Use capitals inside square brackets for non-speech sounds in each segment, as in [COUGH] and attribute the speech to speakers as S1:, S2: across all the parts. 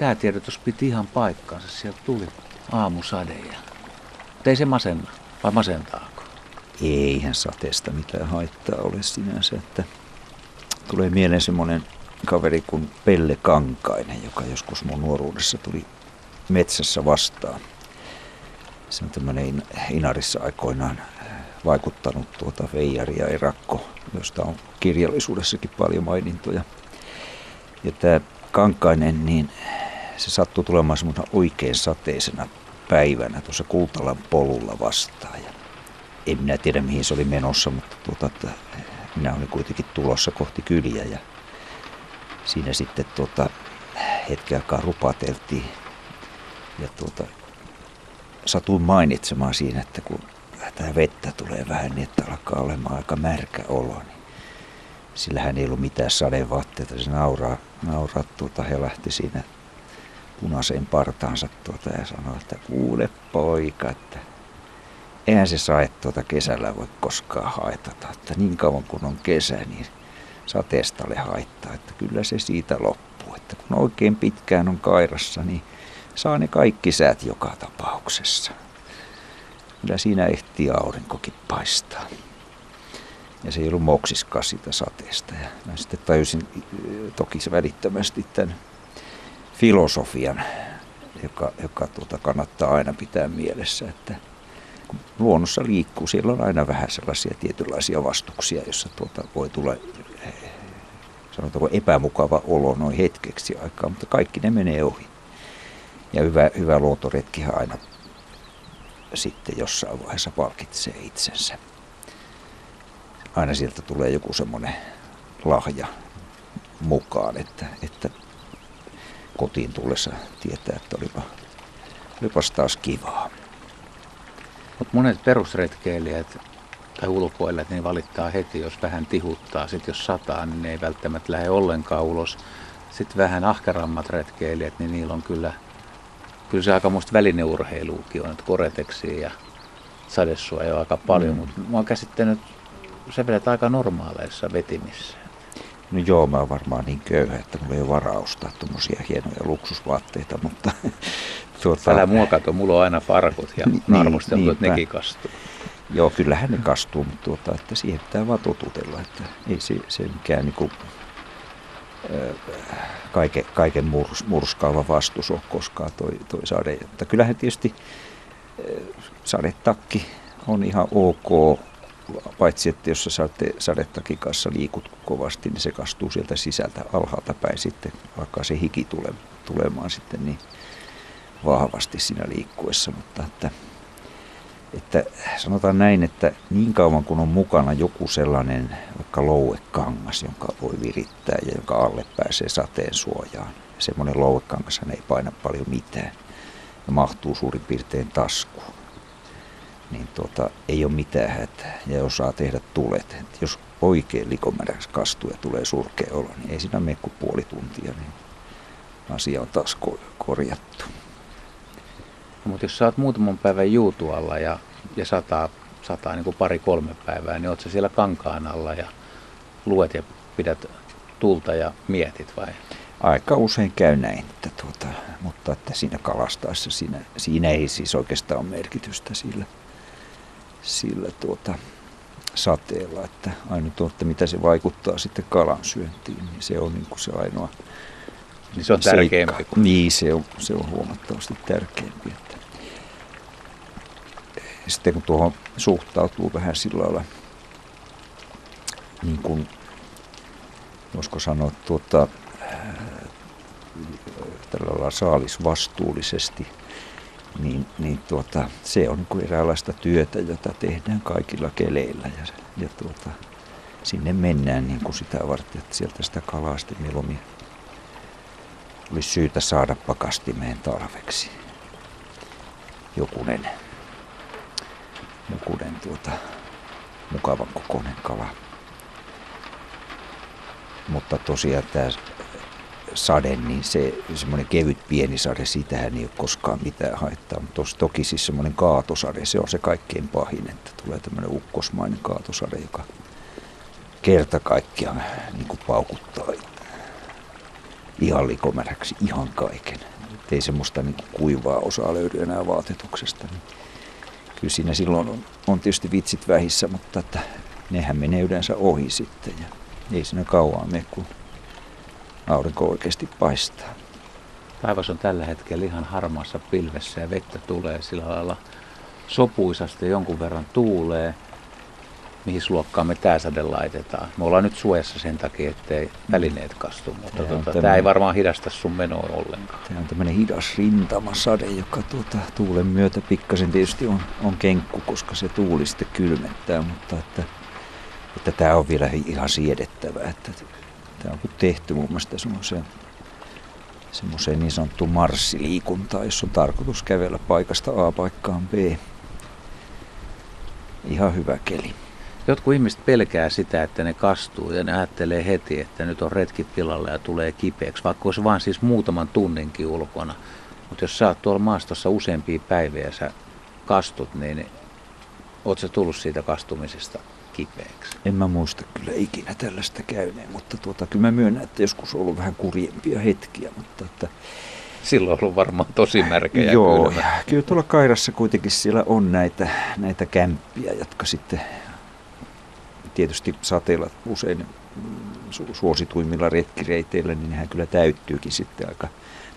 S1: säätiedotus piti ihan paikkaansa. Sieltä tuli aamusade ja... Ei se masenna, vai masentaako?
S2: Eihän sateesta mitään haittaa ole sinänsä, että tulee mieleen semmoinen kaveri kuin Pelle Kankainen, joka joskus mun nuoruudessa tuli metsässä vastaan. Se on tämmöinen Inarissa aikoinaan vaikuttanut tuota Veijari ja Erakko, josta on kirjallisuudessakin paljon mainintoja. Ja tämä Kankainen, niin se sattui tulemaan semmoinen oikein sateisena päivänä tuossa Kultalan polulla vastaan. Ja en minä tiedä mihin se oli menossa, mutta tuota, että minä olin kuitenkin tulossa kohti kyliä ja siinä sitten tuota, hetken aikaa rupateltiin. Ja tuota, satuin mainitsemaan siinä, että kun tämä vettä tulee vähän niin, että alkaa olemaan aika märkä olo, niin sillähän ei ollut mitään sadevaatteita. Se nauraa, nauraa tuota, he lähti siinä punaiseen partaansa tuota ja sanoi, että kuule poika, että eihän se sae tuota kesällä voi koskaan haitata. Että niin kauan kun on kesä, niin sateesta ole haittaa, että kyllä se siitä loppuu. Että kun oikein pitkään on kairassa, niin saa ne kaikki säät joka tapauksessa. Kyllä siinä ehtii aurinkokin paistaa. Ja se ei ollut moksiskaan sitä sateesta. Ja mä sitten tajusin toki välittömästi tämän filosofian, joka, joka tuota kannattaa aina pitää mielessä, että kun luonnossa liikkuu, siellä on aina vähän sellaisia tietynlaisia vastuksia, jossa tuota voi tulla sanotaanko epämukava olo noin hetkeksi aikaa, mutta kaikki ne menee ohi. Ja hyvä, hyvä luontoretkihän aina sitten jossain vaiheessa palkitsee itsensä. Aina sieltä tulee joku semmoinen lahja mukaan, että, että kotiin tullessa tietää, että olipa, olipas taas kivaa.
S1: Mutta monet perusretkeilijät tai ulkoilijat, niin valittaa heti, jos vähän tihuttaa. Sitten jos sataa, niin ne ei välttämättä lähde ollenkaan ulos. Sitten vähän ahkerammat retkeilijät, niin niillä on kyllä, kyllä se aika muista välineurheiluukin on, että koreteksiä ja sadessua jo aika paljon, mm. mutta mä oon käsittänyt, se vedet aika normaaleissa vetimissä.
S2: No joo, mä oon varmaan niin köyhä, että mulla ei ole varaa ostaa tuommoisia hienoja luksusvaatteita, mutta... [LAUGHS]
S1: Tuota... Älä mua kato, mulla on aina farkut ja niin, arvosteltu, niin, että nekin kastuu.
S2: Joo, kyllähän ne kastuu, mutta tuota, että siihen pitää vaan totutella, että ei se, se mikään niin kuin, kaiken, kaiken murs, murskaava vastus ole koskaan toi, toi sade. Mutta kyllähän tietysti sadetakki on ihan ok, paitsi että jos sä sade, sadettakin kanssa liikut kovasti, niin se kastuu sieltä sisältä alhaalta päin sitten, alkaa se hiki tule, tulemaan sitten niin vahvasti siinä liikkuessa, mutta että että sanotaan näin, että niin kauan kun on mukana joku sellainen vaikka louekangas, jonka voi virittää ja jonka alle pääsee sateen suojaan. Semmoinen louekangas ei paina paljon mitään ja mahtuu suurin piirtein taskuun. Niin tuota, ei ole mitään hätää ja osaa tehdä tulet. Et jos oikein likomäräksi kastuu ja tulee surkea olo, niin ei siinä mene kuin puoli tuntia, niin asia on taas korjattu.
S1: No, mutta jos oot muutaman päivän juutualla ja, ja sataa, sataa niin pari-kolme päivää, niin oot sä siellä kankaan alla ja luet ja pidät tulta ja mietit vai?
S2: Aika usein käy näin, että tuota, mutta että siinä kalastaessa siinä, siinä ei siis oikeastaan ole merkitystä sillä, sillä tuota, sateella, että ainut on, että mitä se vaikuttaa sitten kalan syöntiin, niin se on niin kuin se ainoa
S1: niin se on tärkeämpi.
S2: Kuin... Niin, se on, se on huomattavasti tärkeämpi. Että sitten kun tuohon suhtautuu vähän sillä lailla, niin kuin, voisiko sanoa, tuota, tällä lailla saalisvastuullisesti, niin, niin tuota, se on niin eräänlaista työtä, jota tehdään kaikilla keleillä. Ja, ja tuota, sinne mennään niin kuin sitä varten, että sieltä sitä kalaa sitten mieluummin olisi syytä saada pakastimeen talveksi jokunen jokunen tuota, mukavan kokoinen kala. Mutta tosiaan tämä sade, niin se semmoinen kevyt pieni sade, sitähän ei ole koskaan mitään haittaa. Mutta toki siis semmoinen kaatosade, se on se kaikkein pahin, että tulee tämmöinen ukkosmainen kaatosade, joka kerta kaikkiaan niin kuin paukuttaa ihan likomäräksi ihan kaiken. Et ei semmoista niin kuivaa osaa löydy enää vaatetuksesta. Niin kyllä siinä silloin on, on tietysti vitsit vähissä, mutta että nehän menee yleensä ohi sitten. Ja ei siinä kauan mene, kun aurinko oikeasti paistaa.
S1: Taivas on tällä hetkellä ihan harmaassa pilvessä ja vettä tulee sillä lailla sopuisasti jonkun verran tuulee mihin luokkaan me tämä sade laitetaan. Me ollaan nyt suojassa sen takia, ettei välineet kastu, mutta tuota, tämä ei varmaan hidasta sun menoa ollenkaan.
S2: Tämä on tämmöinen hidas rintamasade, joka tuota, tuulen myötä pikkasen tietysti on, on kenkku, koska se tuuli sitten kylmettää, mutta että, että tämä on vielä ihan siedettävä. Että, tämä on tehty mun mielestä semmoiseen semmoiseen niin sanottuun marssiliikuntaan, jos on tarkoitus kävellä paikasta A paikkaan B. Ihan hyvä keli.
S1: Jotkut ihmiset pelkää sitä, että ne kastuu ja ne ajattelee heti, että nyt on retki pilalla ja tulee kipeäksi, vaikka olisi vain siis muutaman tunninkin ulkona. Mutta jos sä oot tuolla maastossa useampia päiviä ja sä kastut, niin oot sä tullut siitä kastumisesta kipeäksi?
S2: En mä muista kyllä ikinä tällaista käyneen, mutta tuota, kyllä mä myönnän, että joskus on ollut vähän kurjempia hetkiä, mutta että
S1: Silloin on ollut varmaan tosi märkä ja
S2: Joo,
S1: kylmä.
S2: kyllä tuolla Kairassa kuitenkin siellä on näitä, näitä kämppiä, jotka sitten tietysti sateella usein su- suosituimmilla retkireiteillä, niin nehän kyllä täyttyykin sitten aika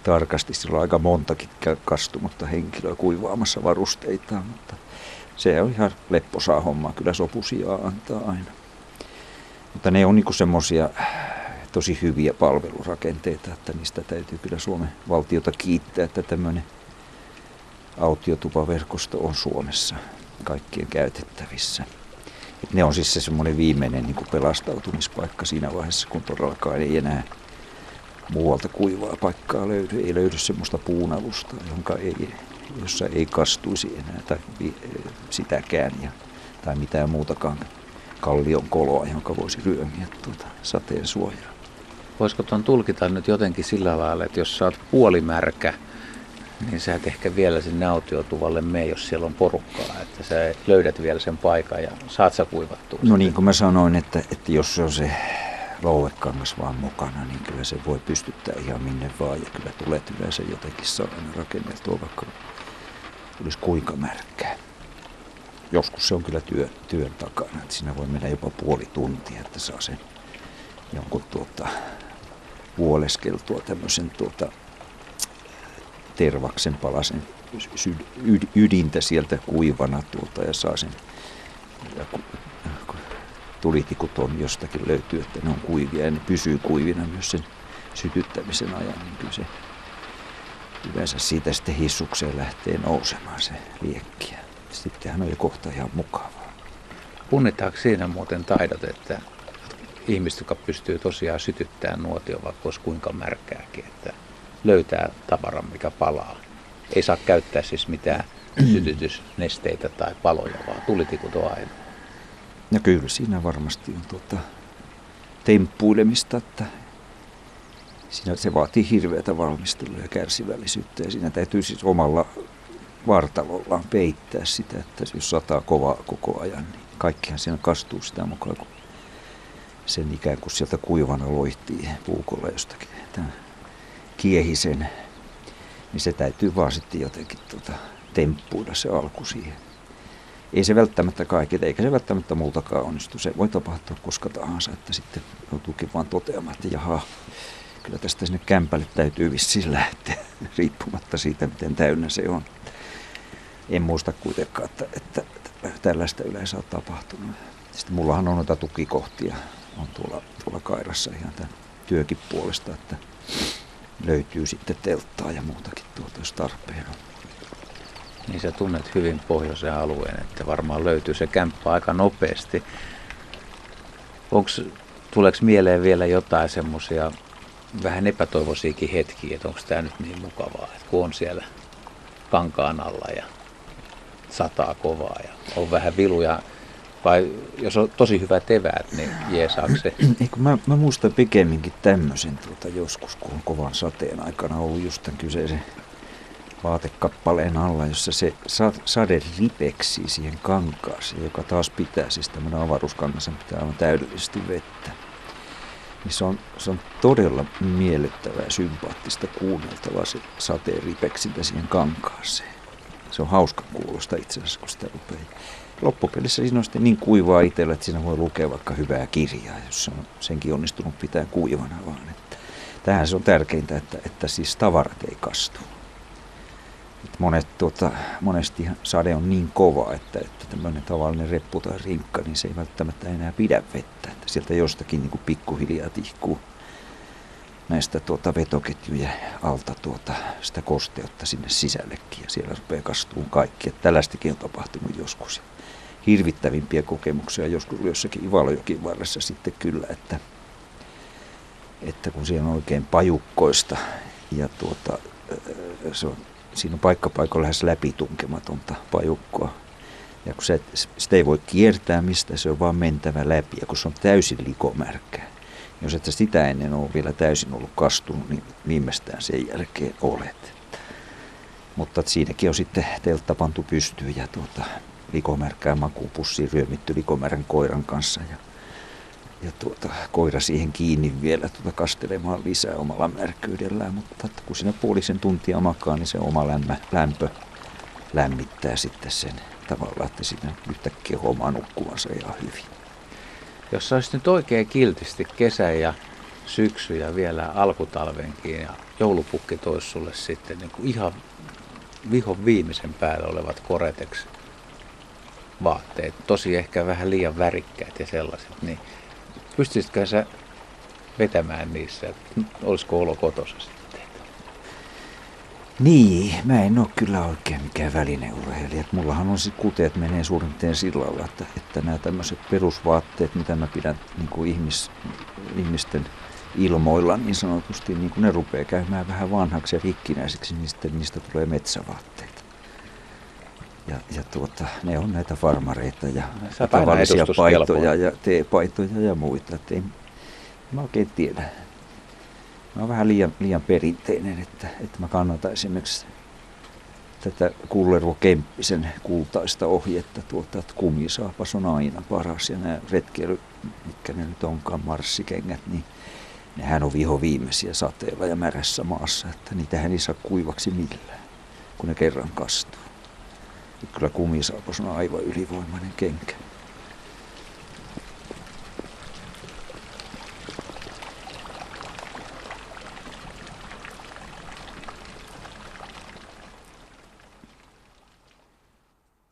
S2: tarkasti. Sillä on aika montakin kastunutta henkilöä kuivaamassa varusteitaan, mutta se on ihan lepposaa hommaa. Kyllä sopusia antaa aina. Mutta ne on niinku semmoisia tosi hyviä palvelurakenteita, että niistä täytyy kyllä Suomen valtiota kiittää, että tämmöinen autiotupaverkosto on Suomessa kaikkien käytettävissä. Et ne on siis se semmoinen viimeinen niin pelastautumispaikka siinä vaiheessa, kun todellakaan ei enää muualta kuivaa paikkaa löydy. Ei löydy semmoista puunalusta, jonka ei, jossa ei kastuisi enää tai sitäkään ja, tai mitään muutakaan kallion koloa, jonka voisi ryömiä tuota sateen suojaa.
S1: Voisiko tuon tulkita nyt jotenkin sillä lailla, että jos sä oot puolimärkä, niin sä et ehkä vielä sinne autiotuvalle mene, jos siellä on porukkaa, että sä löydät vielä sen paikan ja saat sä kuivattua.
S2: No niin kuin mä sanoin, että, että jos se on se louekangas vaan mukana, niin kyllä se voi pystyttää ihan minne vaan ja kyllä tulee yleensä jotenkin saada rakenneltua, vaikka olisi kuinka märkää. Joskus se on kyllä työ, työn takana, että siinä voi mennä jopa puoli tuntia, että saa sen jonkun tuota, puoleskeltua tämmöisen tuota, tervaksen palasen ydintä sieltä kuivana tuolta ja saa sen ja tulitikut on jostakin löytyy, että ne on kuivia ja ne pysyy kuivina myös sen sytyttämisen ajan, niin kyllä se yleensä siitä sitten hissukseen lähtee nousemaan se liekki. Sittenhän on jo kohta ihan mukavaa.
S1: Punnitaanko siinä muuten taidot, että ihmiset, jotka pystyy tosiaan sytyttämään nuotio, vaikka olisi kuinka märkääkin, että löytää tavaran, mikä palaa. Ei saa käyttää siis mitään [CLEARS THROAT] sytytysnesteitä tai paloja, vaan tulitikut on aina.
S2: No kyllä siinä varmasti on tuota temppuilemista, että siinä se vaatii hirveätä valmistelua ja kärsivällisyyttä ja siinä täytyy siis omalla vartalollaan peittää sitä, että jos sataa kovaa koko ajan, niin kaikkihan siinä kastuu sitä mukaan, kun sen ikään kuin sieltä kuivana loihtii puukolla jostakin tämän kiehisen, niin se täytyy vaan sitten jotenkin tuota, temppuida se alku siihen. Ei se välttämättä kaiket, eikä se välttämättä muutakaan onnistu. Se voi tapahtua koska tahansa, että sitten joutuukin vaan toteamaan, että jaha, kyllä tästä sinne kämpälle täytyy vissiin lähteä, [LAUGHS] riippumatta siitä, miten täynnä se on. En muista kuitenkaan, että, että, tällaista yleensä on tapahtunut. Sitten mullahan on noita tukikohtia on tuolla, tuolla Kairassa ihan tämän työkin puolesta, että löytyy sitten telttaa ja muutakin tuolta, jos tarpeen on.
S1: Niin sä tunnet hyvin pohjoisen alueen, että varmaan löytyy se kämppä aika nopeasti. Onks, tuleeko mieleen vielä jotain semmoisia vähän epätoivoisiakin hetkiä, että onko tämä nyt niin mukavaa, että kun on siellä kankaan alla ja sataa kovaa ja on vähän viluja vai jos on tosi hyvät eväät, niin jeesaako se? [CLEARS THROAT]
S2: Eikö mä, mä muistan pikemminkin tämmöisen tuota joskus, kun on kovan sateen aikana ollut just tämän kyseisen vaatekappaleen alla, jossa se sade ripeksii siihen kankaaseen, joka taas pitää, siis tämmöinen avaruuskangas pitää aivan täydellisesti vettä. Niin se on, se on todella miellyttävää, sympaattista kuunneltavaa se sateen ripeksintä siihen kankaaseen. Se on hauska kuulosta itse asiassa, kun sitä rupeaa. Loppupelissä siinä on sitten niin kuivaa itsellä, että siinä voi lukea vaikka hyvää kirjaa, jos on senkin onnistunut pitää kuivana vaan. Että tähän se on tärkeintä, että, että siis tavarat ei kastu. Monet, tuota, monesti sade on niin kova, että, että tämmöinen tavallinen reppu tai rinkka, niin se ei välttämättä enää pidä vettä. Että sieltä jostakin niin kuin pikkuhiljaa tihkuu näistä tuota vetoketjujen alta tuota, sitä kosteutta sinne sisällekin ja siellä rupeaa kastuun kaikki. Että tällaistakin on tapahtunut joskus. Hirvittävimpiä kokemuksia joskus jossakin Ivalojokin varressa sitten kyllä, että, että kun siellä on oikein pajukkoista ja tuota, se on, siinä on paikkapaikoilla lähes läpitunkematonta pajukkoa. Ja kun se, sitä ei voi kiertää mistä, se on vaan mentävä läpi. Ja kun se on täysin likomärkää, jos et sitä ennen ole vielä täysin ollut kastunut, niin viimeistään sen jälkeen olet. Mutta siinäkin on sitten teltta pantu pystyyn ja tuota, likomärkää makuupussiin ryömitty likomärän koiran kanssa. Ja, ja tuota, koira siihen kiinni vielä tuota, kastelemaan lisää omalla märkyydellään. Mutta että kun siinä puolisen tuntia makaa, niin se oma lämmö, lämpö lämmittää sitten sen tavalla, että siinä yhtäkkiä huomaa nukkuvansa ihan hyvin.
S1: Jos sä olisit nyt oikein kiltisti kesä ja syksy ja vielä alkutalvenkin ja joulupukki toisi sulle sitten niin kuin ihan vihon viimeisen päällä olevat koreteksi vaatteet, tosi ehkä vähän liian värikkäät ja sellaiset, niin pystyisitkö sä vetämään niissä, olisiko olo kotosa sitten?
S2: Niin, mä en ole kyllä oikein mikään välineurheilija. Mullahan on sitten kuteet menee suurin piirtein sillä lailla, että, että nämä tämmöiset perusvaatteet, mitä mä pidän niin kuin ihmis, ihmisten ilmoilla niin sanotusti, niin kun ne rupeaa käymään vähän vanhaksi ja rikkinäisiksi, niin sitten niistä tulee metsävaatteet. Ja, ja tuota, ne on näitä farmareita ja
S1: Sä
S2: tavallisia paitoja ja teepaitoja ja muita. Et ei, mä oikein tiedä. Mä oon vähän liian, liian perinteinen, että, että mä kannatan esimerkiksi tätä Kullervo Kemppisen kultaista ohjetta, tuota, että kumisaapas on aina paras ja nämä retkeily, mitkä ne nyt onkaan, marssikengät, niin nehän on viho viimeisiä sateella ja märässä maassa, että niitähän ei saa kuivaksi millään, kun ne kerran kastuu. Kyllä kumisaapas on aivan ylivoimainen kenkä.